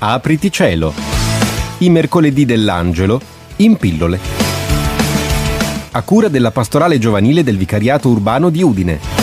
Apriti cielo. I mercoledì dell'angelo in pillole. A cura della pastorale giovanile del Vicariato Urbano di Udine.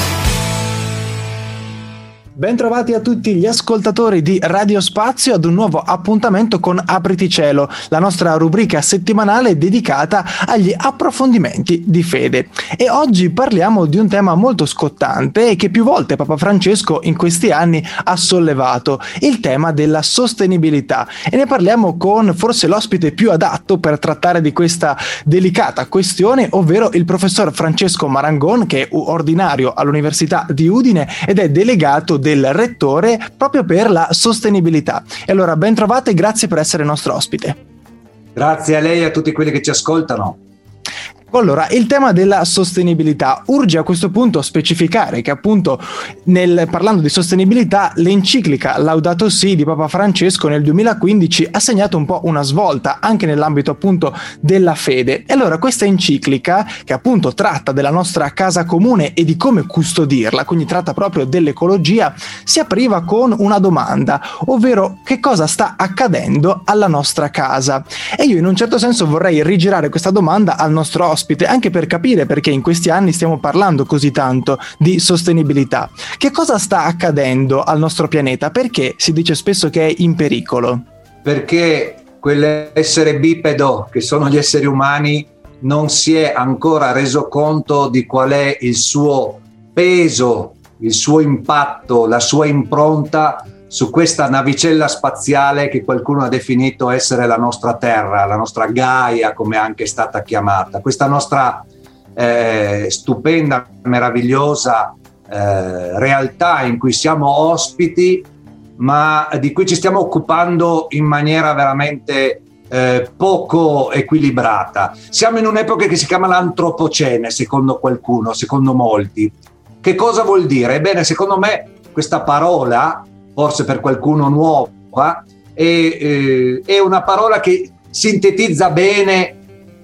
Bentrovati a tutti gli ascoltatori di Radio Spazio ad un nuovo appuntamento con Apriti Cielo, la nostra rubrica settimanale dedicata agli approfondimenti di fede. E oggi parliamo di un tema molto scottante e che più volte Papa Francesco in questi anni ha sollevato, il tema della sostenibilità. E ne parliamo con forse l'ospite più adatto per trattare di questa delicata questione, ovvero il professor Francesco Marangon, che è ordinario all'Università di Udine ed è delegato del rettore proprio per la sostenibilità. E allora ben trovate e grazie per essere nostro ospite. Grazie a lei e a tutti quelli che ci ascoltano. Allora, il tema della sostenibilità urge a questo punto specificare che appunto nel, parlando di sostenibilità l'enciclica Laudato Si di Papa Francesco nel 2015 ha segnato un po' una svolta anche nell'ambito appunto della fede. E allora questa enciclica che appunto tratta della nostra casa comune e di come custodirla, quindi tratta proprio dell'ecologia, si apriva con una domanda, ovvero che cosa sta accadendo alla nostra casa. E io in un certo senso vorrei rigirare questa domanda al nostro ospite anche per capire perché in questi anni stiamo parlando così tanto di sostenibilità. Che cosa sta accadendo al nostro pianeta? Perché si dice spesso che è in pericolo? Perché quell'essere bipedo che sono gli esseri umani non si è ancora reso conto di qual è il suo peso, il suo impatto, la sua impronta su questa navicella spaziale che qualcuno ha definito essere la nostra Terra, la nostra Gaia, come è anche stata chiamata. Questa nostra eh, stupenda, meravigliosa eh, realtà in cui siamo ospiti, ma di cui ci stiamo occupando in maniera veramente eh, poco equilibrata. Siamo in un'epoca che si chiama l'antropocene, secondo qualcuno, secondo molti. Che cosa vuol dire? Ebbene, secondo me questa parola forse per qualcuno nuova, è, eh, è una parola che sintetizza bene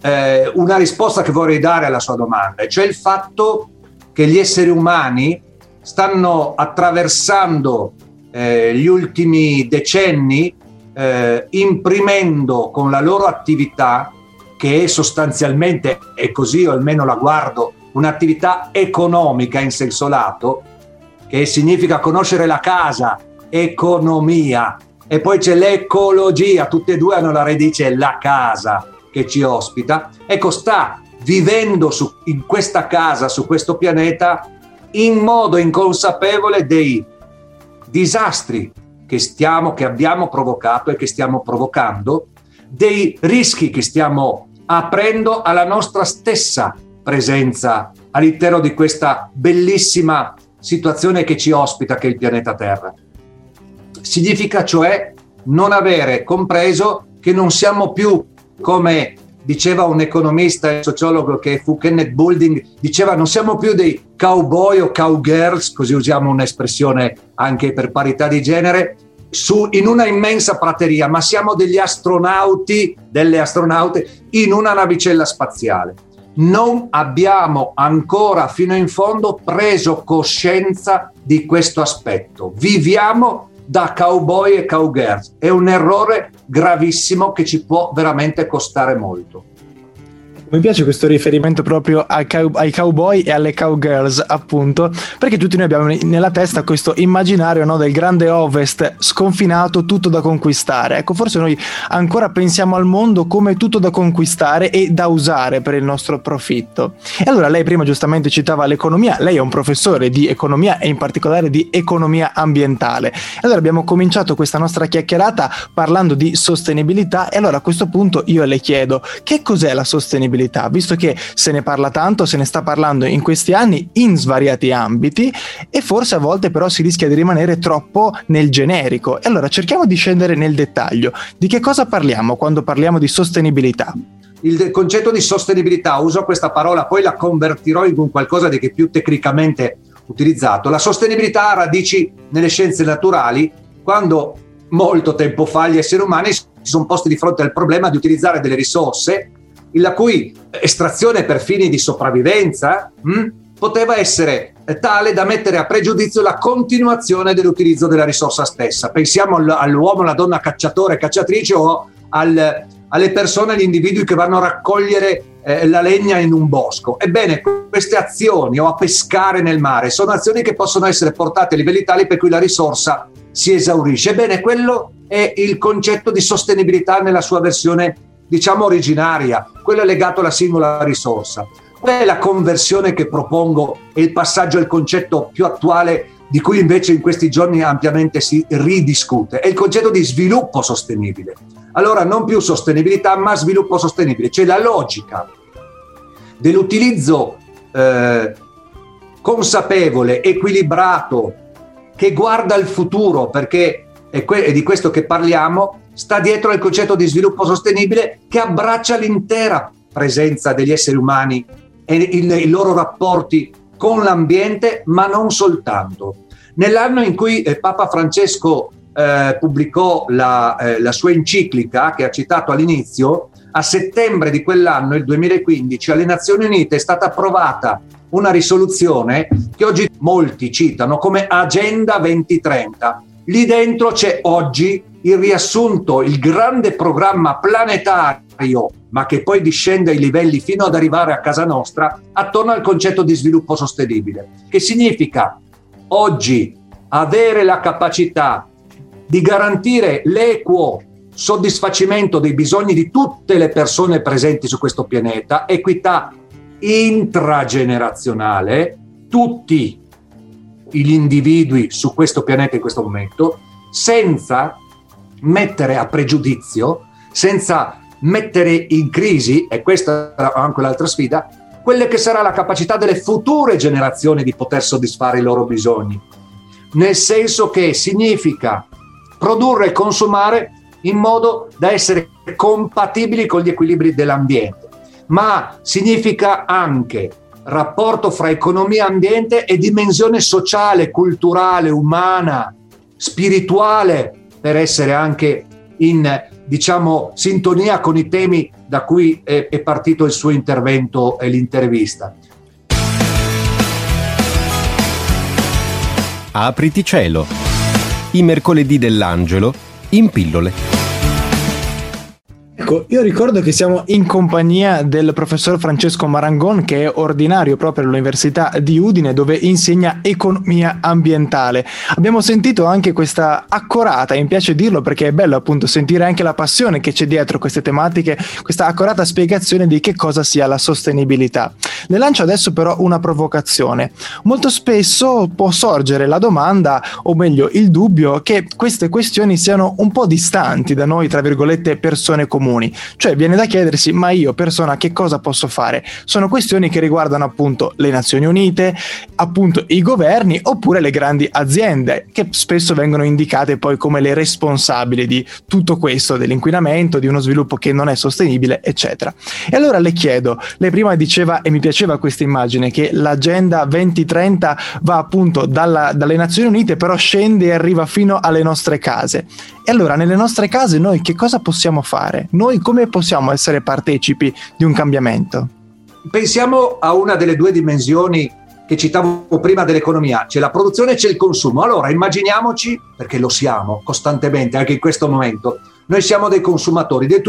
eh, una risposta che vorrei dare alla sua domanda, cioè il fatto che gli esseri umani stanno attraversando eh, gli ultimi decenni eh, imprimendo con la loro attività, che è sostanzialmente, è così o almeno la guardo, un'attività economica in senso lato, che significa conoscere la casa, economia e poi c'è l'ecologia, tutte e due hanno la radice la casa che ci ospita. Ecco, sta vivendo su, in questa casa, su questo pianeta, in modo inconsapevole dei disastri che, stiamo, che abbiamo provocato e che stiamo provocando, dei rischi che stiamo aprendo alla nostra stessa presenza all'interno di questa bellissima situazione che ci ospita, che è il pianeta Terra. Significa cioè non avere compreso che non siamo più come diceva un economista e sociologo che fu Kenneth Boulding, diceva non siamo più dei cowboy o cowgirls, così usiamo un'espressione anche per parità di genere, su, in una immensa prateria, ma siamo degli astronauti, delle astronaute in una navicella spaziale. Non abbiamo ancora fino in fondo preso coscienza di questo aspetto. Viviamo da cowboy e cowgirls. È un errore gravissimo che ci può veramente costare molto. Mi piace questo riferimento proprio ai, cow- ai, cowboy e alle cowgirls, appunto, perché tutti noi abbiamo nella testa questo immaginario no, del grande ovest sconfinato, tutto da conquistare. Ecco, forse noi ancora pensiamo al mondo come tutto da conquistare e da usare per il nostro profitto. E allora lei prima giustamente citava l'economia, lei è un professore di economia e in particolare di economia ambientale. Allora abbiamo cominciato questa nostra chiacchierata parlando di sostenibilità e allora a questo punto io le chiedo che cos'è la sostenibilità? Sostenibilità, visto che se ne parla tanto, se ne sta parlando in questi anni in svariati ambiti e forse a volte però si rischia di rimanere troppo nel generico. E allora cerchiamo di scendere nel dettaglio. Di che cosa parliamo quando parliamo di sostenibilità? Il concetto di sostenibilità, uso questa parola, poi la convertirò in qualcosa di che più tecnicamente utilizzato. La sostenibilità ha radici nelle scienze naturali, quando molto tempo fa gli esseri umani si sono posti di fronte al problema di utilizzare delle risorse la cui estrazione per fini di sopravvivenza mh, hm, poteva essere tale da mettere a pregiudizio la continuazione dell'utilizzo della risorsa stessa. Pensiamo all'uomo, alla donna cacciatore, cacciatrice o al, alle persone, agli individui che vanno a raccogliere eh, la legna in un bosco. Ebbene, queste azioni o a pescare nel mare sono azioni che possono essere portate a livelli tali per cui la risorsa si esaurisce. Ebbene, quello è il concetto di sostenibilità nella sua versione, diciamo, originaria, quello è legato alla singola risorsa. Qual è la conversione che propongo e il passaggio al concetto più attuale di cui invece in questi giorni ampiamente si ridiscute? È il concetto di sviluppo sostenibile. Allora non più sostenibilità ma sviluppo sostenibile, cioè la logica dell'utilizzo eh, consapevole, equilibrato, che guarda il futuro, perché è, que- è di questo che parliamo, sta dietro al concetto di sviluppo sostenibile che abbraccia l'intera presenza degli esseri umani e i loro rapporti con l'ambiente, ma non soltanto. Nell'anno in cui eh, Papa Francesco eh, pubblicò la, eh, la sua enciclica, che ha citato all'inizio, a settembre di quell'anno, il 2015, alle Nazioni Unite è stata approvata una risoluzione che oggi molti citano come Agenda 2030. Lì dentro c'è oggi il riassunto, il grande programma planetario, ma che poi discende ai livelli fino ad arrivare a casa nostra, attorno al concetto di sviluppo sostenibile, che significa oggi avere la capacità di garantire l'equo soddisfacimento dei bisogni di tutte le persone presenti su questo pianeta, equità intragenerazionale, tutti gli individui su questo pianeta in questo momento, senza mettere a pregiudizio, senza mettere in crisi, e questa è anche l'altra sfida, quelle che sarà la capacità delle future generazioni di poter soddisfare i loro bisogni. Nel senso che significa produrre e consumare in modo da essere compatibili con gli equilibri dell'ambiente ma significa anche rapporto fra economia e ambiente e dimensione sociale, culturale, umana, spirituale, per essere anche in diciamo, sintonia con i temi da cui è, partito il suo intervento e l'intervista. Apriti cielo. I mercoledì dell'angelo in pillole. Ecco, io ricordo che siamo in compagnia del professor Francesco Marangon, che è ordinario proprio all'Università di Udine, dove insegna economia ambientale. Abbiamo sentito anche questa accorata, mi piace dirlo perché è bello appunto sentire anche la passione che c'è dietro queste tematiche, questa accorata spiegazione di che cosa sia la sostenibilità. Le lancio adesso però una provocazione. Molto spesso può sorgere la domanda, o meglio il dubbio, che queste questioni siano un po' distanti da noi, tra virgolette, persone comuni. Cioè viene da chiedersi, ma io persona che cosa posso fare? Sono questioni che riguardano appunto le Nazioni Unite, appunto i governi oppure le grandi aziende che spesso vengono indicate poi come le responsabili di tutto questo, dell'inquinamento, di uno sviluppo che non è sostenibile, eccetera. E allora le chiedo, lei prima diceva e mi piaceva questa immagine che l'agenda 2030 va appunto dalla, dalle Nazioni Unite però scende e arriva fino alle nostre case. E allora nelle nostre case noi che cosa possiamo fare? Noi come possiamo essere partecipi di un cambiamento? Pensiamo a una delle due dimensioni che citavo prima dell'economia, c'è la produzione e c'è il consumo. Allora immaginiamoci, perché lo siamo costantemente anche in questo momento, noi siamo dei consumatori, dei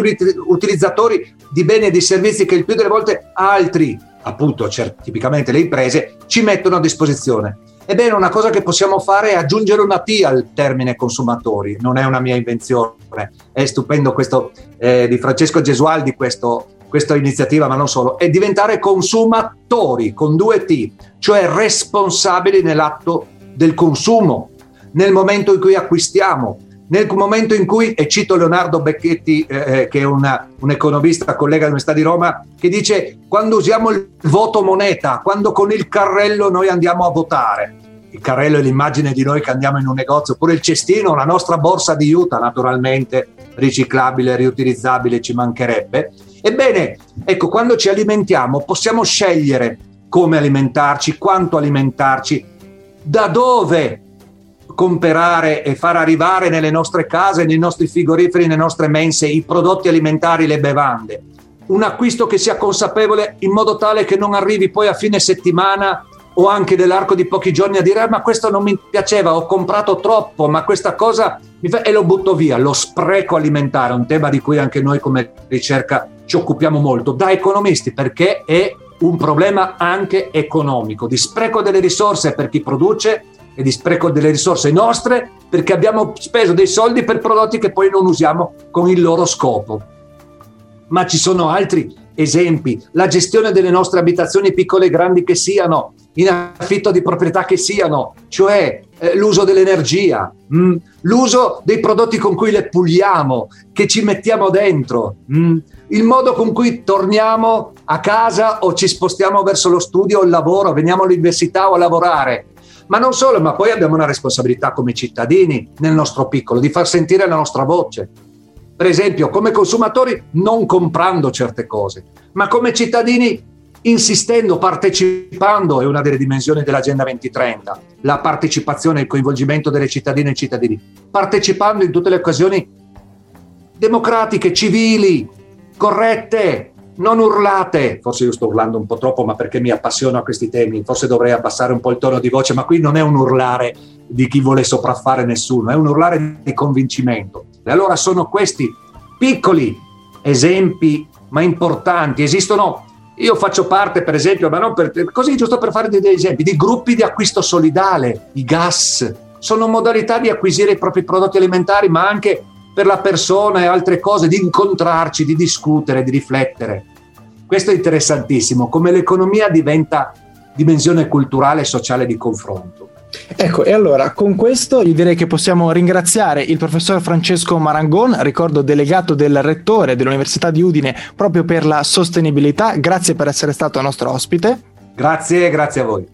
utilizzatori di beni e di servizi che il più delle volte altri, appunto cioè, tipicamente le imprese, ci mettono a disposizione. Ebbene, una cosa che possiamo fare è aggiungere una T al termine consumatori, non è una mia invenzione, è stupendo questo eh, di Francesco Gesualdi, questo, questa iniziativa, ma non solo, è diventare consumatori con due T, cioè responsabili nell'atto del consumo, nel momento in cui acquistiamo, nel momento in cui, e cito Leonardo Becchetti, eh, eh, che è una, un economista, collega dell'Università di Roma, che dice quando usiamo il voto moneta, quando con il carrello noi andiamo a votare, il carrello è l'immagine di noi che andiamo in un negozio, oppure il cestino, la nostra borsa di juta, naturalmente riciclabile, riutilizzabile, ci mancherebbe. Ebbene, ecco, quando ci alimentiamo possiamo scegliere come alimentarci, quanto alimentarci, da dove comprare e far arrivare nelle nostre case, nei nostri frigoriferi, nelle nostre mense i prodotti alimentari, le bevande. Un acquisto che sia consapevole in modo tale che non arrivi poi a fine settimana o anche nell'arco di pochi giorni a dire ah, ma questo non mi piaceva, ho comprato troppo, ma questa cosa mi fa... e lo butto via. Lo spreco alimentare, un tema di cui anche noi come ricerca ci occupiamo molto, da economisti, perché è un problema anche economico, di spreco delle risorse per chi produce e di spreco delle risorse nostre perché abbiamo speso dei soldi per prodotti che poi non usiamo con il loro scopo. Ma ci sono altri esempi, la gestione delle nostre abitazioni piccole e grandi che siano, in affitto di proprietà che siano, cioè eh, l'uso dell'energia, mh, mm, l'uso dei prodotti con cui le puliamo, che ci mettiamo dentro, mh, mm, il modo con cui torniamo a casa o ci spostiamo verso lo studio o il lavoro, veniamo all'università o a lavorare. Ma non solo, ma poi abbiamo una responsabilità come cittadini nel nostro piccolo, di far sentire la nostra voce, per esempio come consumatori non comprando certe cose, ma come cittadini insistendo, partecipando, è una delle dimensioni dell'Agenda 2030, la partecipazione e il coinvolgimento delle cittadine e cittadini, partecipando in tutte le occasioni democratiche, civili, corrette, non urlate, forse io sto urlando un po' troppo, ma perché mi appassiono a questi temi, forse dovrei abbassare un po' il tono di voce, ma qui non è un urlare di chi vuole sopraffare nessuno, è un urlare di convincimento. E allora sono questi piccoli esempi, ma importanti. Esistono, io faccio parte, per esempio, ma non per, così giusto per fare degli esempi, di gruppi di acquisto solidale, i gas. Sono modalità di acquisire i propri prodotti alimentari, ma anche per la persona e altre cose, di incontrarci, di discutere, di riflettere. Questo è interessantissimo, come l'economia diventa dimensione culturale e sociale di confronto. Ecco, e allora con questo io direi che possiamo ringraziare il professor Francesco Marangon, ricordo delegato del rettore dell'Università di Udine proprio per la sostenibilità. Grazie per essere stato nostro ospite. Grazie, grazie a voi.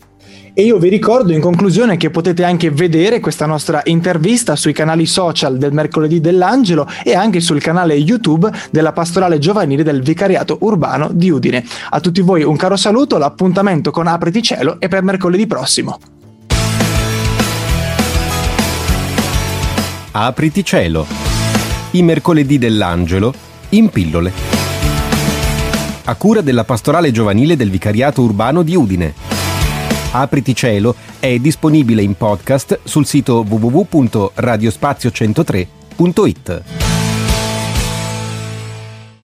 E io vi ricordo in conclusione che potete anche vedere questa nostra intervista sui canali social del mercoledì dell'Angelo e anche sul canale YouTube della pastorale giovanile del Vicariato Urbano di Udine. A tutti voi un caro saluto, l'appuntamento con Apriti Cielo è per mercoledì prossimo. Apriti cielo. I mercoledì dell'angelo in pillole. A cura della pastorale giovanile del Vicariato Urbano di Udine. Apriti cielo è disponibile in podcast sul sito www.radiospazio103.it.